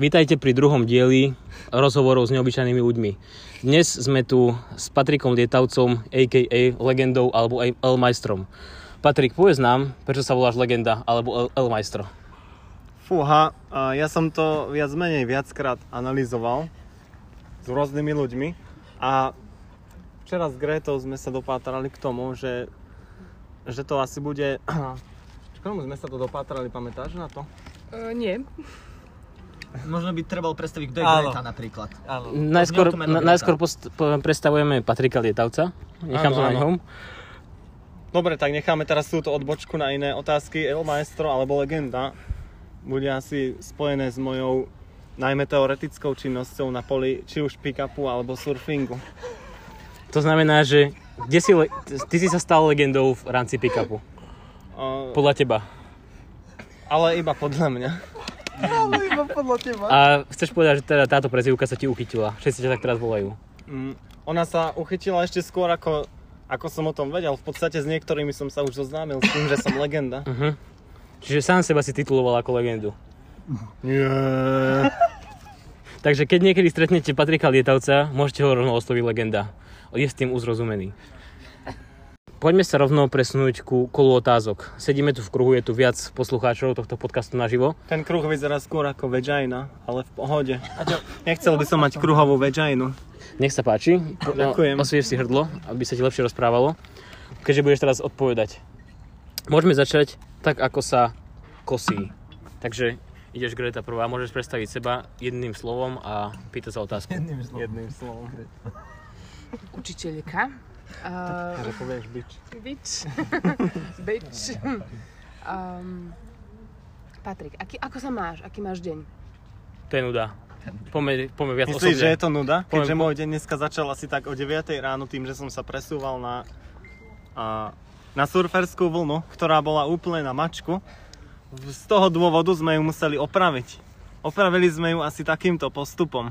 Vítajte pri druhom dieli rozhovorov s neobyčajnými ľuďmi. Dnes sme tu s Patrikom Lietavcom, a.k.a. legendou alebo aj El Majstrom. Patrik, povedz nám, prečo sa voláš legenda alebo El, El Majstro? Fúha, ja som to viac menej viackrát analyzoval s rôznymi ľuďmi a včera s Gretou sme sa dopátrali k tomu, že, že to asi bude... K komu sme sa to dopátrali, pamätáš na to? Uh, nie. Možno by trebalo predstaviť, kto je Áno. Greta napríklad. Áno. Najskôr, na, Greta. najskôr post, po, predstavujeme Patrika Lietavca. Nechám Áno, to na ňom. Dobre, tak necháme teraz túto odbočku na iné otázky. El Maestro alebo legenda bude asi spojené s mojou najmä teoretickou činnosťou na poli či už pick-upu alebo surfingu. To znamená, že kde si, le- ty si sa stal legendou v rámci pick-upu. Uh, Podľa teba. ale iba podľa mňa. A chceš povedať, že teda táto prezivka sa ti uchytila. Všetci ťa tak teraz volajú. Mm, ona sa uchytila ešte skôr ako, ako som o tom vedel. V podstate s niektorými som sa už zoznámil s tým, že som legenda. Uh-huh. Čiže sám seba si tituloval ako legendu. Takže keď niekedy stretnete Patrika Lietavca, môžete ho rovno osloviť legenda. Je s tým uzrozumený. Poďme sa rovno presunúť ku kolu otázok. Sedíme tu v kruhu, je tu viac poslucháčov tohto podcastu naživo. Ten kruh vyzerá skôr ako vagina, ale v pohode. Nechcel by som mať kruhovú vaginu. Nech sa páči. Ďakujem. Osvieš si hrdlo, aby sa ti lepšie rozprávalo. Keďže budeš teraz odpovedať. Môžeme začať tak, ako sa kosí. Takže ideš Greta prvá, môžeš predstaviť seba jedným slovom a pýtať sa otázku. Jedným slovom. Učiteľka. Uh, Že povieš bič. bitch. bitch. Um, Patrik, aký, ako sa máš? Aký máš deň? To je nuda. Poďme, poďme viac Myslíš, osobne. že je to nuda? Keďže môj deň dneska začal asi tak o 9 ráno tým, že som sa presúval na, a, na surferskú vlnu, ktorá bola úplne na mačku. Z toho dôvodu sme ju museli opraviť. Opravili sme ju asi takýmto postupom.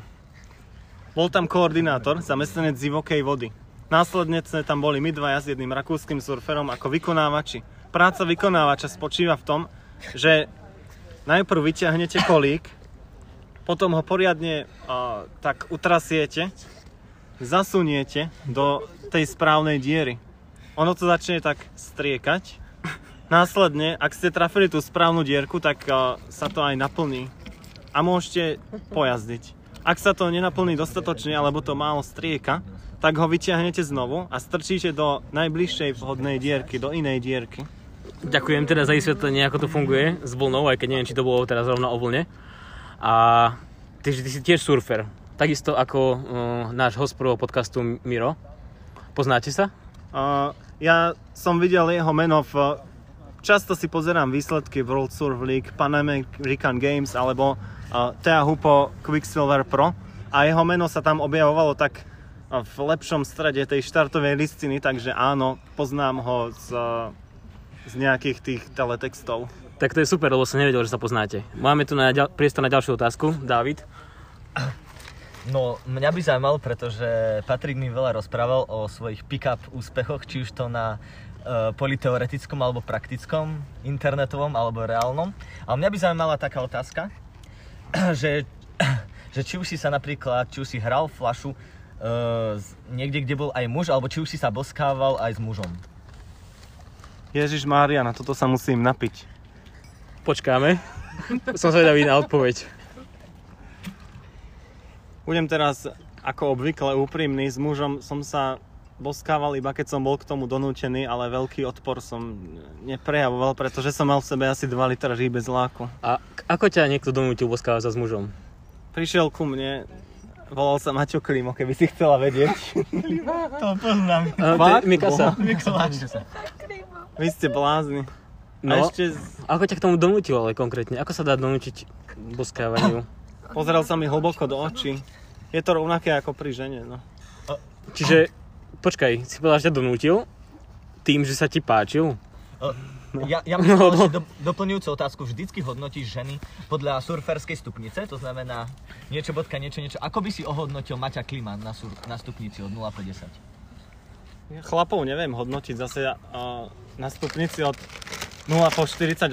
Bol tam koordinátor, zamestnanec divokej vody. Následne sme tam boli my dvaja s jedným rakúskym surferom ako vykonávači. Práca vykonávača spočíva v tom, že najprv vyťahnete kolík, potom ho poriadne a, tak utrasiete, zasuniete do tej správnej diery. Ono to začne tak striekať. Následne, ak ste trafili tú správnu dierku, tak a, sa to aj naplní. A môžete pojazdiť. Ak sa to nenaplní dostatočne, alebo to málo strieka, tak ho vyťahnete znovu a strčíte do najbližšej vhodnej dierky, do inej dierky. Ďakujem teda za vysvetlenie, ako to funguje s vlnou, aj keď neviem, či to bolo teraz rovno o vlne. A ty, ty si tiež surfer. Takisto ako uh, náš host prvého podcastu Miro. Poznáte sa? Uh, ja som videl jeho meno v... Často si pozerám výsledky World Surf League, Pan American Games alebo uh, Tea Hupo Quicksilver Pro a jeho meno sa tam objavovalo tak v lepšom strede tej štartovej listiny, takže áno, poznám ho z, z nejakých tých teletextov. Tak to je super, lebo som nevedel, že sa poznáte. Máme tu na ďal- priestor na ďalšiu otázku. David. No, mňa by zaujímalo, pretože Patrik mi veľa rozprával o svojich pick-up úspechoch, či už to na uh, politeoretickom alebo praktickom, internetovom alebo reálnom. Ale mňa by zaujímala taká otázka, že, že či už si sa napríklad, či už si hral flašu uh, niekde, kde bol aj muž, alebo či už si sa boskával aj s mužom. Ježiš Mária, na toto sa musím napiť. Počkáme. som zvedavý na odpoveď. Budem teraz ako obvykle úprimný, s mužom som sa boskával iba keď som bol k tomu donútený, ale veľký odpor som neprejavoval, pretože som mal v sebe asi 2 litra žíbe z láku. A ako ťa niekto donútil boskávať sa s mužom? Prišiel ku mne, volal sa Maťo Klimo, keby si chcela vedieť. To poznám. Uh, Fakt? Mikasa. Miksováč. Vy ste blázni. No, A ešte z... ako ťa k tomu donútil ale konkrétne? Ako sa dá donútiť k boskávaniu? pozrel sa mi hlboko do očí. Je to rovnaké ako pri žene, no. Čiže, počkaj, si povedal, že ťa donútil tým, že sa ti páčil? Ja, ja mám no, do, doplňujúcu otázku. Vždycky hodnotíš ženy podľa surferskej stupnice, to znamená niečo bodka, niečo, niečo. Ako by si ohodnotil Maťa Kliman na, sur, na stupnici od 0 po 10? Chlapov neviem hodnotiť zase uh, na stupnici od 0 po 48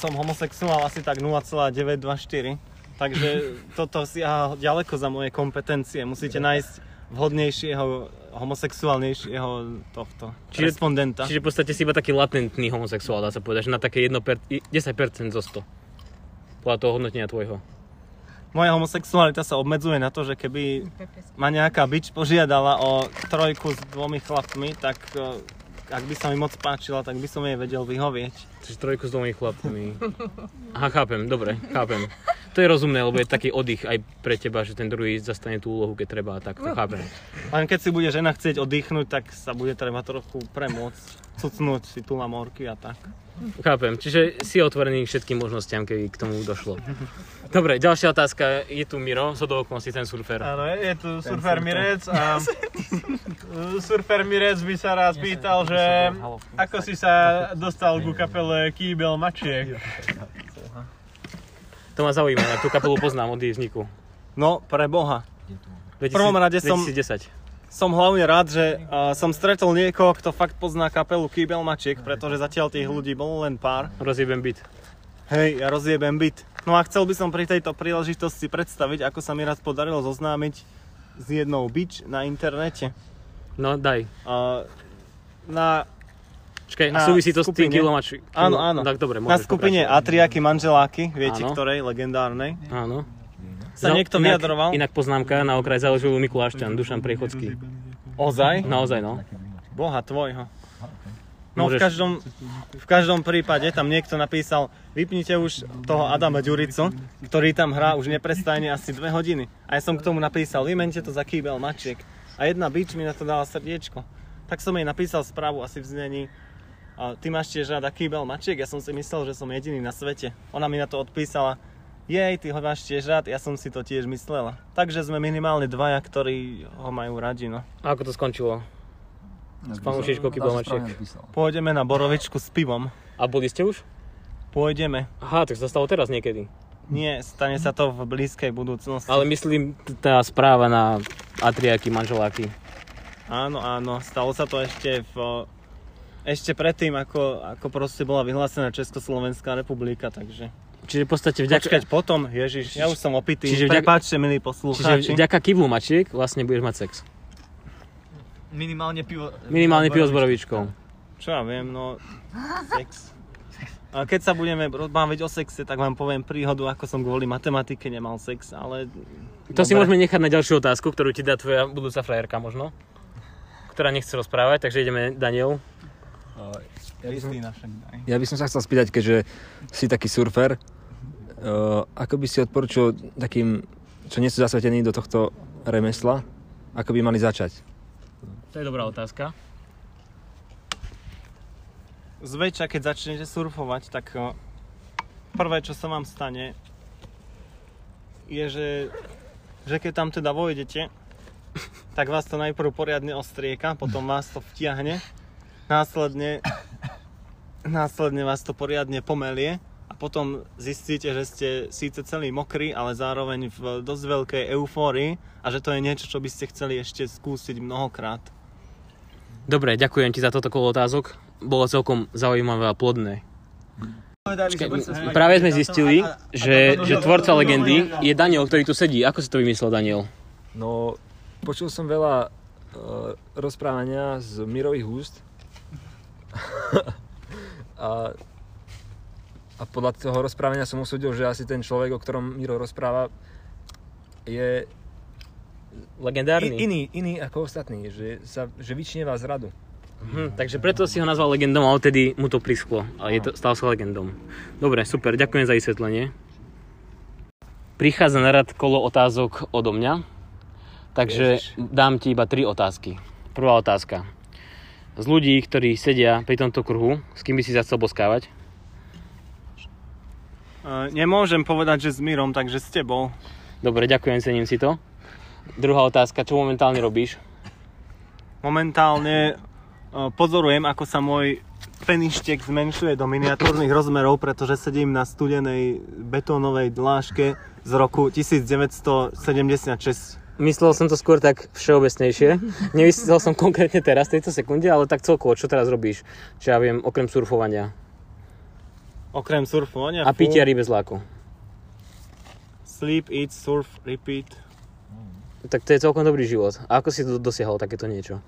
som homosexuál asi tak 0,924. Takže toto siaha ďaleko za moje kompetencie. Musíte nájsť vhodnejšieho, homosexuálnejšieho tohto Čiže- respondenta. Čiže v podstate si iba taký latentný homosexuál, dá sa povedať, že na také 1 per, 10% zo 100. Podľa toho hodnotenia tvojho. Moja homosexualita sa obmedzuje na to, že keby ma nejaká bič požiadala o trojku s dvomi chlapmi, tak e, ak by sa mi moc páčila, tak by som jej vedel vyhovieť. Čiže trojku s dvomi chlapmi. Aha, chápem, dobre, chápem. To je rozumné, lebo je taký oddych aj pre teba, že ten druhý zastane tú úlohu, keď treba, tak to chápem. Len keď si bude žena chcieť oddychnúť, tak sa bude treba trochu premôcť, cucnúť si tu na morky a tak. Chápem, čiže si otvorený všetkým možnostiam, keby k tomu došlo. Dobre, ďalšia otázka. Je tu Miro, zo do okolností ten surfer. Áno, je, tu surfer Mirec a surfer Mirec by sa rád pýtal, že ako si sa dostal ku kapele Kýbel Mačiek? To ma zaujíma, ja tú kapelu poznám od jej vzniku. No, pre Boha. V prvom rade som- 2010. Som hlavne rád, že uh, som stretol niekoho, kto fakt pozná kapelu Kýbel Mačiek, pretože zatiaľ tých ľudí bolo len pár. Rozjebem byt. Hej, ja rozjebem byt. No a chcel by som pri tejto príležitosti predstaviť, ako sa mi raz podarilo zoznámiť s jednou bič na internete. No, daj. Uh, na, Čakaj, Na súvisí to s tým skupine. kilomač. áno, áno. Tak dobre, na skupine pokračovať. Atriaky manželáky, viete Áno. ktorej, legendárnej, Áno. sa niekto inak, vyjadroval. Inak poznámka na okraj založil Mikulášťan, Dušan Priechodský. Ozaj? Naozaj, no. Boha tvojho. No v každom, v každom prípade tam niekto napísal, vypnite už toho Adama Ďuricu, ktorý tam hrá už neprestajne asi dve hodiny. A ja som k tomu napísal, vymente to za kýbel mačiek. A jedna bič mi na to dala srdiečko. Tak som jej napísal správu asi v znení, a ty máš tiež rada kýbel mačiek? Ja som si myslel, že som jediný na svete. Ona mi na to odpísala, jej, ty ho máš tiež rád, ja som si to tiež myslela. Takže sme minimálne dvaja, ktorí ho majú radi, no. A ako to skončilo? S fanúšičkou Kybelmačiek. Pôjdeme na borovičku s pivom. A boli ste už? Pôjdeme. Aha, tak sa stalo teraz niekedy. Nie, stane sa to v blízkej budúcnosti. Ale myslím, tá správa na Atriaky, manželáky. Áno, áno, stalo sa to ešte v... Ešte predtým, ako, ako proste bola vyhlásená Československá republika, takže... Čiže v podstate vďaka, Počkať potom, Ježiš, ja už som opitý. Čiže Čiže vďaka- Prepáčte, milí čiže poslucháči. vďaka kýblu mačiek vlastne budeš mať sex. Minimálne pivo... Minimálne pivo s borovičkou. Čo ja viem, no... Sex. A keď sa budeme rozbáviť o sexe, tak vám poviem príhodu, ako som kvôli matematike nemal sex, ale... To si Dobre. môžeme nechať na ďalšiu otázku, ktorú ti dá tvoja budúca frajerka možno. Ktorá nechce rozprávať, takže ideme Daniel. Ja by, som, ja by som sa chcel spýtať, keďže si taký surfer, uh, ako by si odporučil takým, čo nie sú zasvetení do tohto remesla, ako by mali začať? To je dobrá otázka. Zväčša, keď začnete surfovať, tak o, prvé, čo sa vám stane, je, že, že keď tam teda vojdete, tak vás to najprv poriadne ostrieka, potom vás to vtiahne, následne, následne vás to poriadne pomelie a potom zistíte, že ste síce celý mokrý, ale zároveň v dosť veľkej eufórii a že to je niečo, čo by ste chceli ešte skúsiť mnohokrát. Dobre, ďakujem ti za toto kolo otázok. Bolo celkom zaujímavé a plodné. Práve sme zistili, že, že tvorca legendy je Daniel, ktorý tu sedí. Ako si to vymyslel, Daniel? No, počul som veľa uh, rozprávania z Mirových úst. A, a podľa toho rozprávania som usúdil, že asi ten človek, o ktorom Miro rozpráva, je Legendárny. iný, iný ako ostatní, že, sa, že vyčnieva z radu. Hm, takže preto si ho nazval legendom a odtedy mu to prischlo. A je to, stal sa legendom. Dobre, super, ďakujem za vysvetlenie. Prichádza na rad kolo otázok odo mňa. Takže dám ti iba tri otázky. Prvá otázka. Z ľudí, ktorí sedia pri tomto kruhu, s kým by si sa chcel boskávať? E, Nemôžem povedať, že s Mírom, takže s tebou. Dobre, ďakujem, cením si to. Druhá otázka, čo momentálne robíš? Momentálne e, pozorujem, ako sa môj peništek zmenšuje do miniatúrnych rozmerov, pretože sedím na studenej betónovej dláške z roku 1976. Myslel som to skôr tak všeobecnejšie. Nemyslel som konkrétne teraz, v tejto sekunde, ale tak celkovo, čo teraz robíš? Čo ja viem, okrem surfovania. Okrem surfovania. A pitia rybe z láku. sleep, eat, surf, repeat. Tak to je celkom dobrý život. A ako si to dosiahol takéto niečo?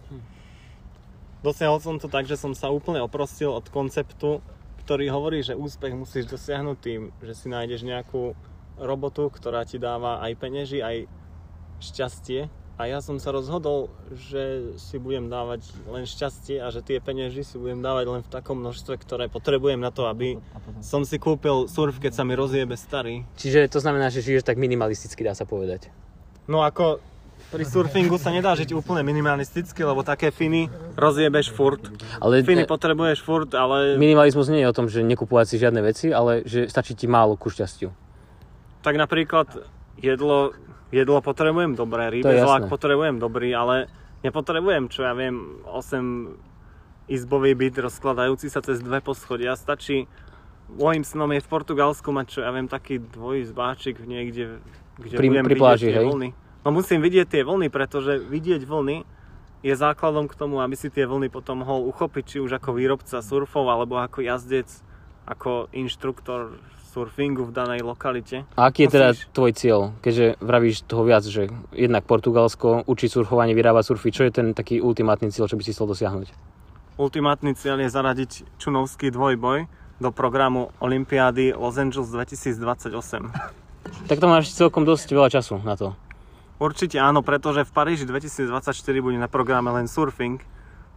Dosiahol som to tak, že som sa úplne oprostil od konceptu, ktorý hovorí, že úspech musíš dosiahnuť tým, že si nájdeš nejakú robotu, ktorá ti dáva aj penieži, aj šťastie. A ja som sa rozhodol, že si budem dávať len šťastie a že tie penieži si budem dávať len v takom množstve, ktoré potrebujem na to, aby som si kúpil surf, keď sa mi rozjebe starý. Čiže to znamená, že žiješ tak minimalisticky, dá sa povedať. No ako pri surfingu sa nedá žiť úplne minimalisticky, lebo také finy rozjebeš furt. Ale Finy e, potrebuješ furt, ale minimalizmus nie je o tom, že nekupovať si žiadne veci, ale že stačí ti málo ku šťastiu. tak napríklad jedlo, jedlo potrebujem dobré, jasné. potrebujem dobrý, ale nepotrebujem, čo ja viem, 8 izbový byt rozkladajúci sa cez dve poschodia. Stačí, môjim snom je v Portugalsku mať, čo ja viem, taký dvojizbáčik niekde, kde Pri- budem pri vidieť pláži, tie hej? vlny. No musím vidieť tie vlny, pretože vidieť vlny je základom k tomu, aby si tie vlny potom mohol uchopiť, či už ako výrobca surfov, alebo ako jazdec, ako inštruktor surfingu v danej lokalite. A aký je teda Musíš- tvoj cieľ? Keďže vravíš toho viac, že jednak Portugalsko, učiť surfovanie, vyrábať surfy, čo je ten taký ultimátny cieľ, čo by si chcel dosiahnuť? Ultimátny cieľ je zaradiť čunovský dvojboj do programu Olympiády Los Angeles 2028. Tak to máš celkom dosť veľa času na to. Určite áno, pretože v Paríži 2024 bude na programe len surfing.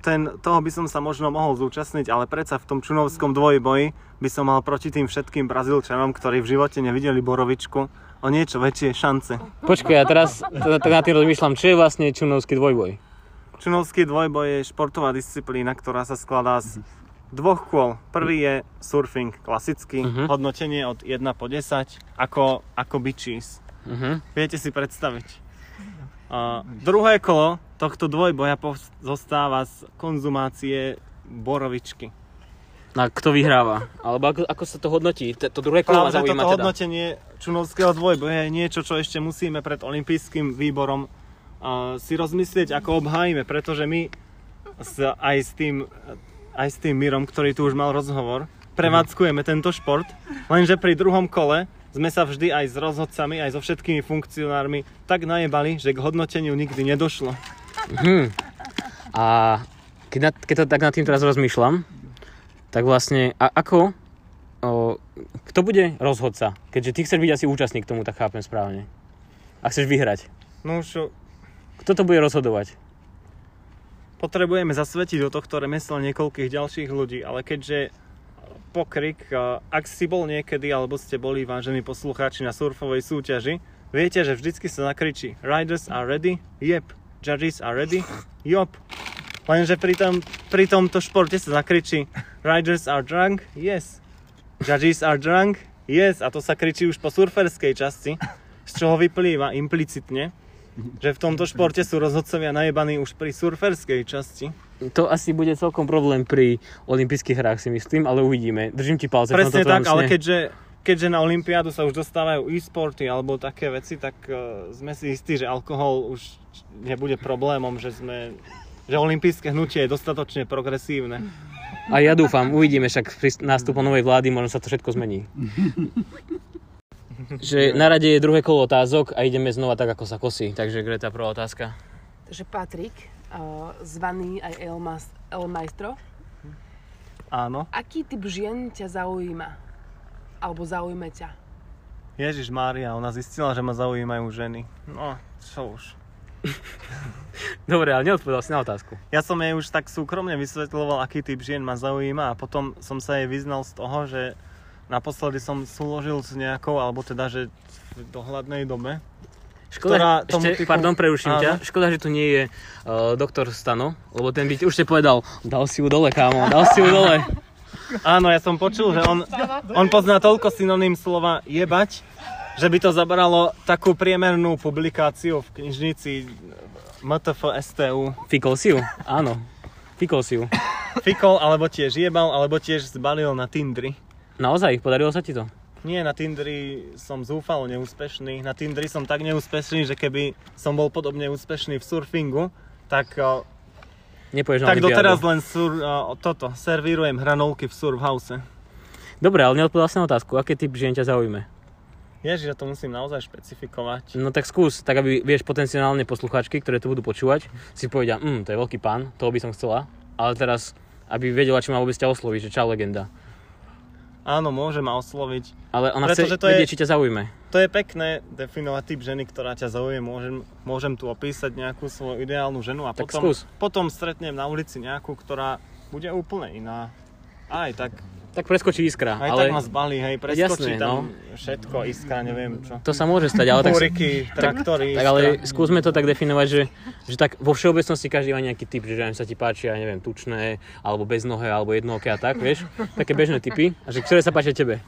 Ten, toho by som sa možno mohol zúčastniť, ale predsa v tom čunovskom dvojboji by som mal proti tým všetkým Brazílčanom, ktorí v živote nevideli borovičku, o niečo väčšie šance. Počkaj, ja teraz tak na tým rozmýšľam, čo je vlastne čunovský dvojboj? Čunovský dvojboj je športová disciplína, ktorá sa skladá z dvoch kôl. Prvý je surfing klasický, Mhm. hodnotenie od 1 po 10, ako, ako beaches. Mhm. Viete si predstaviť. A druhé kolo tohto dvojboja zostáva z konzumácie borovičky. A kto vyhráva? Alebo ako, ako sa to hodnotí? T- To druhé kolo ma zaujíma toto teda. hodnotenie čunovského dvojboja je niečo, čo ešte musíme pred olympijským výborom si rozmyslieť, ako obhájime, pretože my s, aj, s tým, aj s tým Mirom, ktorý tu už mal rozhovor, prevádzkujeme tento šport, lenže pri druhom kole sme sa vždy aj s rozhodcami, aj so všetkými funkcionármi tak najebali, že k hodnoteniu nikdy nedošlo. Mhm. A keď, na, keď to tak nad tým teraz rozmýšľam, tak vlastne, a ako, o, kto bude rozhodca? Keďže ty chceš byť asi účastník tomu, tak chápem správne. A chceš vyhrať. No už Kto to bude rozhodovať? potrebujeme zasvetiť do tohto remesla niekoľkých ďalších ľudí, ale keďže pokrik, ak si bol niekedy, alebo ste boli vážení poslucháči na surfovej súťaži, viete, že vždycky sa nakričí Riders are ready? Yep. Judges are ready? Yop. Lenže pri, tom, pri tomto športe sa zakričí Riders are drunk? Yes. Judges are drunk? Yes. A to sa kričí už po surferskej časti, z čoho vyplýva implicitne, že v tomto športe sú rozhodcovia najebaní už pri surferskej časti. To asi bude celkom problém pri olympijských hrách si myslím, ale uvidíme. Držím ti palce. Presne tak, ale keďže, keďže na Olympiádu sa už dostávajú e-sporty alebo také veci, tak uh, sme si istí, že alkohol už nebude problémom, že sme že olympijské hnutie je dostatočne progresívne. A ja dúfam, uvidíme, však pri nástupu novej vlády možno sa to všetko zmení. že na rade je druhé kolo otázok a ideme znova tak, ako sa kosí. Takže Greta, prvá otázka. Takže Patrik, uh, zvaný aj El, Mas- El Maestro, Áno. aký typ žien ťa zaujíma? Alebo zaujme ťa? Ježiš Mária, ona zistila, že ma zaujímajú ženy. No, čo už. Dobre, ale neodpovedal si na otázku. Ja som jej už tak súkromne vysvetľoval, aký typ žien ma zaujíma a potom som sa jej vyznal z toho, že naposledy som súložil s nejakou, alebo teda, že v dohľadnej dobe. Škoda, Ktorá ešte, tomu typu- pardon, preruším Áno. ťa. Škoda, že tu nie je uh, doktor Stano, lebo ten by ti už te povedal, dal si ju dole, kámo, dal si ju dole. Áno, ja som počul, že on, on pozná toľko synonym slova jebať, že by to zabralo takú priemernú publikáciu v knižnici MTF STU. Fikol si ju? Áno. Fikol si ju. Fikol, alebo tiež jebal, alebo tiež zbalil na Tindri. Naozaj, podarilo sa ti to? Nie, na Tindri som zúfalo neúspešný. Na Tindri som tak neúspešný, že keby som bol podobne úspešný v surfingu, tak, na tak doteraz len sur, o, toto, servírujem hranolky v surfhouse. Dobre, ale neodpovedal si na otázku. Aké typ žien ťa zaujíme? Ježiš, ja to musím naozaj špecifikovať. No tak skús, tak aby, vieš, potenciálne posluchačky, ktoré to budú počúvať, si povedia, hm, to je veľký pán, toho by som chcela, ale teraz, aby vedela, či ma vôbec ťa osloviť, že čau legenda. Áno, môže ma osloviť. Ale ona Pretože chce to je- vedieť, či ťa zaujme. To je pekné definovať typ ženy, ktorá ťa zaujíme. Môžem, môžem tu opísať nejakú svoju ideálnu ženu a Tak potom, skús. potom stretnem na ulici nejakú, ktorá bude úplne iná. Aj tak, Tak preskočí iskra, aj ale tak ma zbalí, hej, preskočí Jasné, tam všetko, iskra, neviem čo. to sa môže stať, ale tak, Búriky, traktory, tak ale iskra. skúsme to tak definovať, že, že tak vo všeobecnosti každý má nejaký typ, že že sa ti páči, ja neviem, tučné, alebo beznohé, alebo jednoké a tak, vieš, také bežné typy, a že ktoré sa páčia tebe.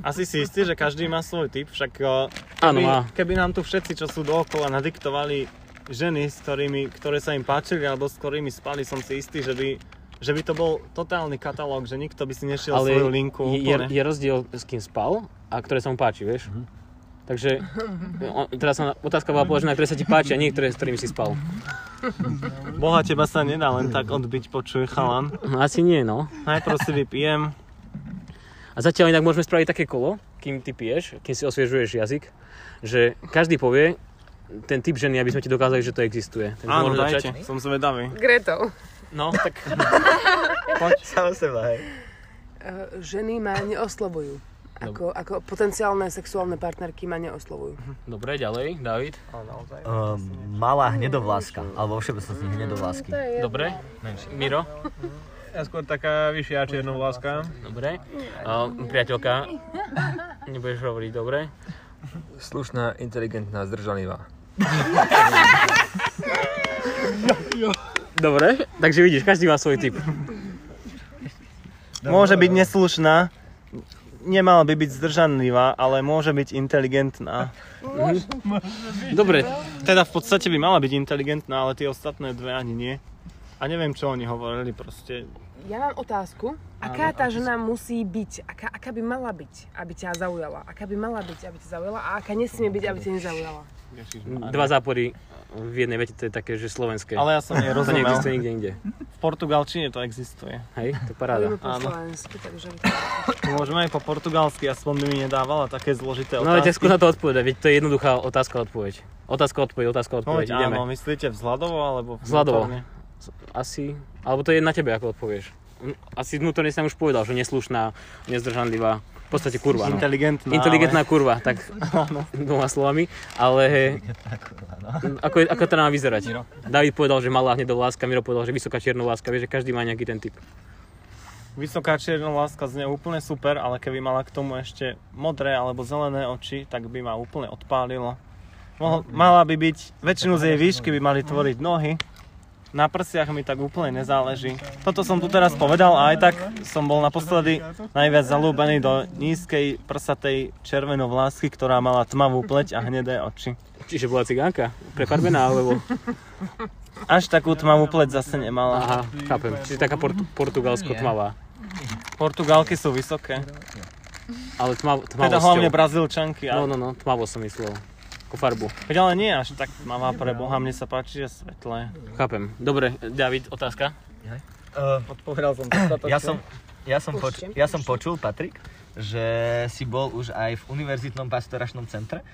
Asi si istý, že každý má svoj typ, však eh, keby, má. keby nám tu všetci, čo sú dookola, nadiktovali ženy, s ktorými, ktoré sa im páčili alebo s ktorými spali, som si istý, že by, že by to bol totálny katalóg, že nikto by si nešiel Ale svoju linku je, úplne. je rozdiel, s kým spal a ktoré sa mu páči, vieš. Takže o, teraz sa otázka bola položená, ktoré sa ti páčia, nie ktoré, s ktorými si spal. Boha teba sa nedá len tak odbiť, počuj chalan. No, asi nie, no. Najprv si vypijem. A zatiaľ inak môžeme spraviť také kolo, kým ty piješ, kým si osviežuješ jazyk, že každý povie ten typ ženy, aby sme ti dokázali, že to existuje. Takže Áno, dajte, som zvedavý. Gretou. No, tak Sám seba, hej. Uh, ženy ma neoslovujú. Ako, ako potenciálne sexuálne partnerky ma neoslovujú. dobre, ďalej, David. Um, malá hnedovláska, alebo všeobecnosti hnedovlásky. Dobre, Miro. Ja skôr taká vyššia čiernovláska. Dobre. Uh, priateľka, nebudeš hovoriť, dobre. Slušná, inteligentná, zdržanlivá. Dobre, takže vidíš, každý má svoj typ. Môže byť neslušná, nemala by byť zdržanlivá, ale môže byť inteligentná. Dobre, Teda v podstate by mala byť inteligentná, ale tie ostatné dve ani nie. A neviem, čo oni hovorili, proste Ja mám otázku. Aká tá žena musí byť? Aká, aká by mala byť, aby ťa zaujala? Aká by mala byť, aby ťa zaujala? A aká nesmie byť, aby ťa nezaujala? dva zápory v jednej vete, to je také, že slovenské. Ale ja som jej to neexistuje nikde inde. V portugalčine to existuje. Hej, to je paráda. Po Áno. slovensky, takže... Môžeme aj po portugalsky, aspoň by mi nedávala také zložité No veď otázky. skús na to odpovedať, veď to je jednoduchá otázka odpoveď. Otázka odpoveď, otázka odpoveď, Poď, ideme. áno, myslíte vzhľadovo alebo Vzhľadovo. Asi, alebo to je na tebe, ako odpovieš. Asi vnútorne si tam už povedal, že neslušná, nezdržanlivá, v podstate kurva. No. Inteligentná, Inteligentná ale... kurva, tak dvoma slovami, ale ako, je, ako to má vyzerať? David povedal, že malá hnedovláska, Miro povedal, že vysoká čiernovláska, vieš, že každý má nejaký ten typ. Vysoká čierna láska znie úplne super, ale keby mala k tomu ešte modré alebo zelené oči, tak by ma úplne odpálilo. Mohol, mala by byť, väčšinu z jej výšky by mali tvoriť nohy, na prsiach mi tak úplne nezáleží. Toto som tu teraz povedal a aj tak som bol naposledy najviac zalúbený do nízkej prsatej červenovlásky, ktorá mala tmavú pleť a hnedé oči. Čiže bola cigánka, prefarbená, alebo... Až takú tmavú pleť zase nemala. Aha, chápem. Čiže taká portu, portugalsko tmavá. Portugalky sú vysoké. Ale tmav, Teda tmavosťou. hlavne brazilčanky. No, A... no, no, tmavo som myslel. Ako farbu. Veď ale nie až tak tmavá pre Boha, mne sa páči, že svetlé. Chápem. Dobre, David, otázka? Uh, Odpovedal som dostatočne. ja, som, ja, som poč- ja som počul, Patrik, že si bol už aj v univerzitnom pastoračnom centre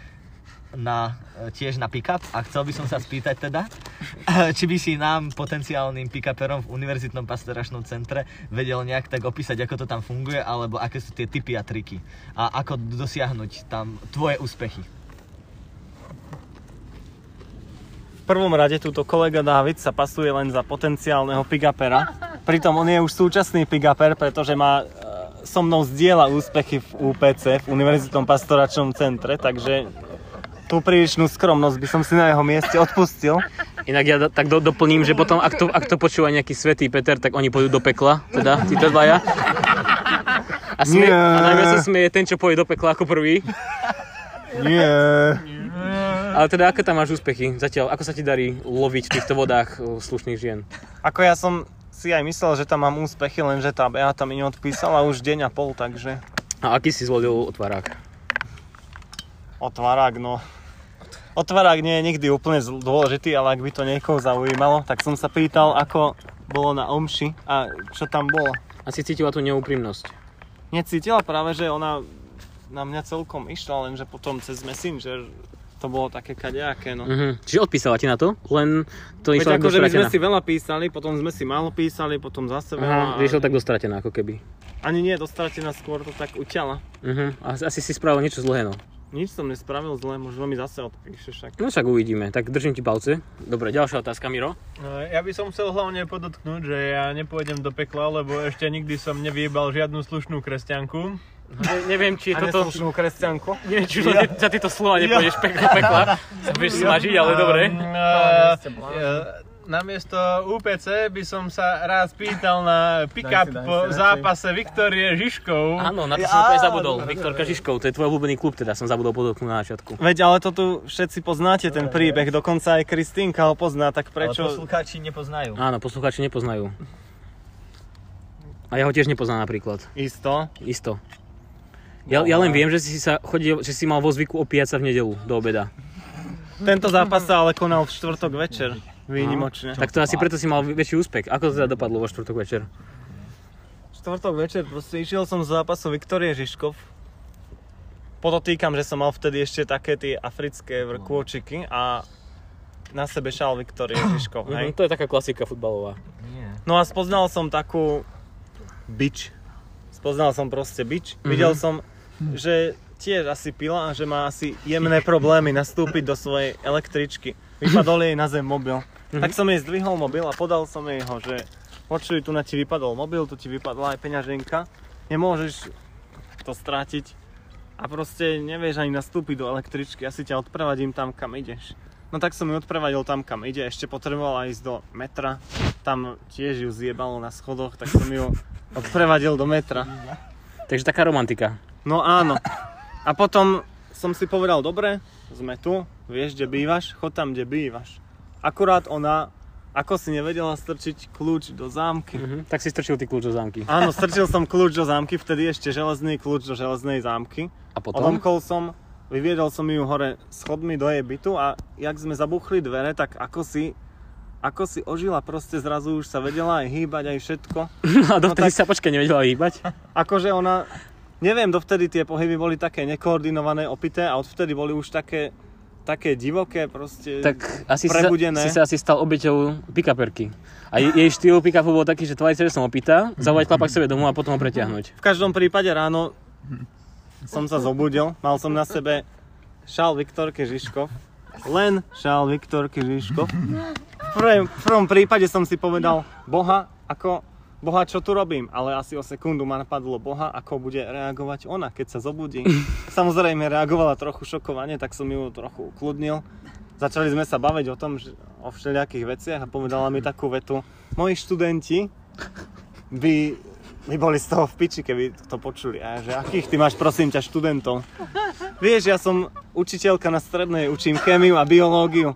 na, e, tiež na pick-up a chcel by som sa spýtať teda, či by si nám potenciálnym pick-uperom v univerzitnom pastoračnom centre vedel nejak tak opísať, ako to tam funguje, alebo aké sú tie typy a triky a ako dosiahnuť tam tvoje úspechy. V prvom rade túto kolega Dávid sa pasuje len za potenciálneho pick-upera. Pritom on je už súčasný pick-upper, pretože má e, so mnou zdieľa úspechy v UPC, v Univerzitnom pastoračnom centre, takže tú prílišnú skromnosť by som si na jeho mieste odpustil. Inak ja do- tak do, doplním, že potom, ak to, ak to počúva nejaký svetý Peter, tak oni pôjdu do pekla, teda títo dvaja. A, smie, Nie. a najviac sa smieje ten, čo pôjde do pekla ako prvý. Nie. Ale teda, aké tam máš úspechy? Zatiaľ, ako sa ti darí loviť v týchto vodách uh, slušných žien? Ako ja som si aj myslel, že tam mám úspechy, lenže tá Beata mi neodpísala už deň a pol, takže A aký si zvolil otvárák? otvárák, no. Otvárák nie je nikdy úplne dôležitý, ale ak by to niekoho zaujímalo, tak som sa pýtal, ako bolo na omši a čo tam bolo. Asi cítila tú neúprimnosť. Necítila práve, že ona na mňa celkom išla, lenže potom cez Messenger to bolo také kadejaké, no. Mhm. Čiže odpísala ti na to? Len to išlo akože my sme si veľa písali, potom sme si málo písali, potom zase Aha, veľa. že išlo tak dostratená ako keby. Ani nie dostratená, skôr to tak uťala. Uh-huh. Asi si spravil niečo zlé, no. Nič som nespravil zle, možno mi zase odpíše však. No však uvidíme, tak držím ti palce. Dobre, ďalšia otázka, Miro. No, ja by som chcel hlavne podotknúť, že ja nepôjdem do pekla, lebo ešte nikdy som nevyjebal žiadnu slušnú kresťanku. Ne, neviem, či je A toto... neslušnú kresťanku. Neviem, či ja. za tieto slova nepôjdeš pekla, pekla. Sa budeš snažiť, ale dobre. Uh, namiesto UPC by som sa rád spýtal na pick-up po zápase Viktorie Žižkov. Áno, na to som úplne zabudol. Viktor Kažiškov, to je tvoj obľúbený klub, teda som zabudol podotknúť na začiatku. Veď ale to tu všetci poznáte ten príbeh, dokonca aj Kristýnka ho pozná, tak Ale prečo? poslucháči nepoznajú. Áno, poslucháči nepoznajú. A ja ho tiež nepoznám napríklad. Isto. Isto. Ja, ja len viem, že si, sa chodil, že si mal vo zvyku opíjať sa v nedelu do obeda. Tento zápas sa ale konal v štvrtok večer. Výnimočne. Tak to asi preto si mal väčší úspech. Ako to teda dopadlo vo štvrtok večer? Štvrtok večer, proste išiel som z zápasu Viktorie Žižkov. Podotýkam, že som mal vtedy ešte také tie africké vrkôčiky a na sebe šal Viktorie Žižkov, Mhm, hej. to je taká klasika futbalová. No a spoznal som takú bič. Spoznal som proste bič. Mhm. Videl som, že tiež asi pila a že má asi jemné problémy nastúpiť do svojej električky. Vypadol jej na zem mobil. Mhm. Tak som jej zdvihol mobil a podal som jej ho, že počuj, tu na ti vypadol mobil, tu ti vypadla aj peňaženka. Nemôžeš to strátiť a proste nevieš ani nastúpiť do električky, asi ťa odprevadím tam, kam ideš. No tak som ju odprevadil tam, kam ide, ešte potrebovala ísť do metra, tam tiež ju zjebalo na schodoch, tak som ju odprevadil do metra. Takže taká romantika. No áno. A potom som si povedal, dobre, sme tu, vieš, kde bývaš, chod tam, kde bývaš. Akurát ona, ako si nevedela strčiť kľúč do zámky. Mhm. Tak si strčil ty kľúč do zámky. Áno, strčil som kľúč do zámky, vtedy ešte železný kľúč do železnej zámky. A potom? Odomkol som, vyviedol som ju hore schodmi do jej bytu a jak sme zabuchli dvere, tak ako si ako si ožila, proste zrazu už sa vedela aj hýbať, aj všetko. A dovtedy tak- sa počkaj nevedela hýbať. Akože ona, neviem, dovtedy tie pohyby boli také nekoordinované, opité a odvtedy boli už také, také divoké, proste Tak asi si sa, prebudené. si sa asi stal obeťou pick-uperky. A je- jej štýl pick-upu bol taký, že tvári sa, že som opýta, zavolať chlapa k sebe domov a potom ho preťahnuť. V každom prípade ráno som sa zobudil, mal som na sebe šál Viktorky Žižkov. Len šál Viktorky Žižkov. V prvom, v prvom prípade som si povedal, Boha, ako, Boha, čo tu robím? Ale asi o sekundu ma napadlo Boha, ako bude reagovať ona, keď sa zobudí. Samozrejme reagovala trochu šokovane, tak som ju trochu ukludnil. Začali sme sa baviť o tom, že, o všelijakých veciach a povedala mi takú vetu. Moji študenti by, by boli z toho v piči, keby to počuli. A že akých ty máš, prosím ťa, študentov? Vieš, ja som učiteľka na strednej, učím chémiu a biológiu.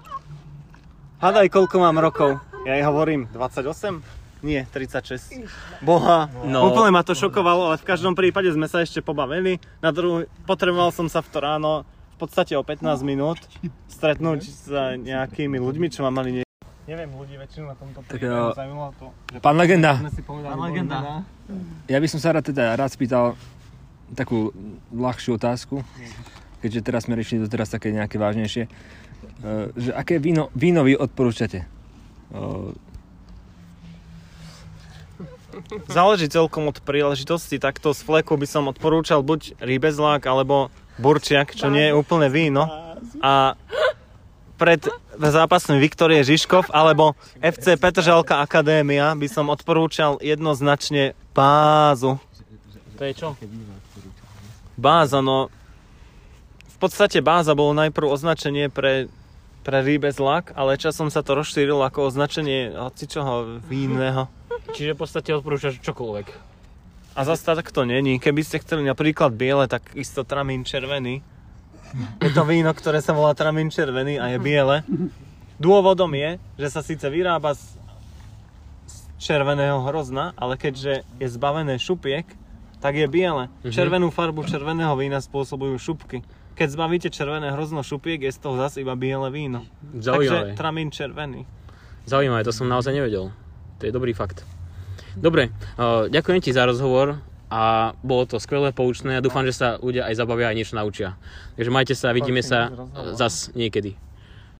Hadaj, koľko mám rokov? Ja jej hovorím, 28? Nie, 36. Boha, No. úplne ma to šokovalo, ale v každom prípade sme sa ešte pobavili. Na druhý, potreboval som sa v to ráno v podstate o 15 minút stretnúť s nejakými ľuďmi, čo ma mali nie... Neviem, ľudí väčšinu na tomto Tak, príbehu jo. zaujímalo to, že Pán legenda, Pán legenda. Ja by som sa rád teda rád spýtal takú ľahšiu otázku, keďže teraz sme riešili doteraz také nejaké vážnejšie. Eh, že aké víno, víno vy odporúčate? Záleží celkom od príležitosti, takto z fleku by som odporúčal buď rýbezlák alebo burčiak, čo nie je úplne víno. A pred zápasom Viktorie Žižkov alebo FC Petržalka Akadémia by som odporúčal jednoznačne bázu. To je čo? Báza, no v podstate báza bolo najprv označenie pre, pre rýbezlák, ale časom sa to rozšírilo ako označenie hocičoho vinného. Čiže v podstate odporúčaš čokoľvek. A zase tak to není. Keby ste chceli napríklad biele, tak isto tramín červený. Je to víno, ktoré sa volá tramín červený a je biele. Dôvodom je, že sa síce vyrába z, z červeného hrozna, ale keďže je zbavené šupiek, tak je biele. Červenú farbu červeného vína spôsobujú šupky. Keď zbavíte červené hrozno šupiek, je z toho zase iba biele víno. Zaujímavé. Takže tramín červený. Zaujímavé, to som naozaj nevedel. To je dobrý fakt. Dobre, uh, ďakujem ti za rozhovor a bolo to skvelé, poučné a dúfam, že sa ľudia aj zabavia aj niečo naučia. Takže majte sa, vidíme sa zas niekedy.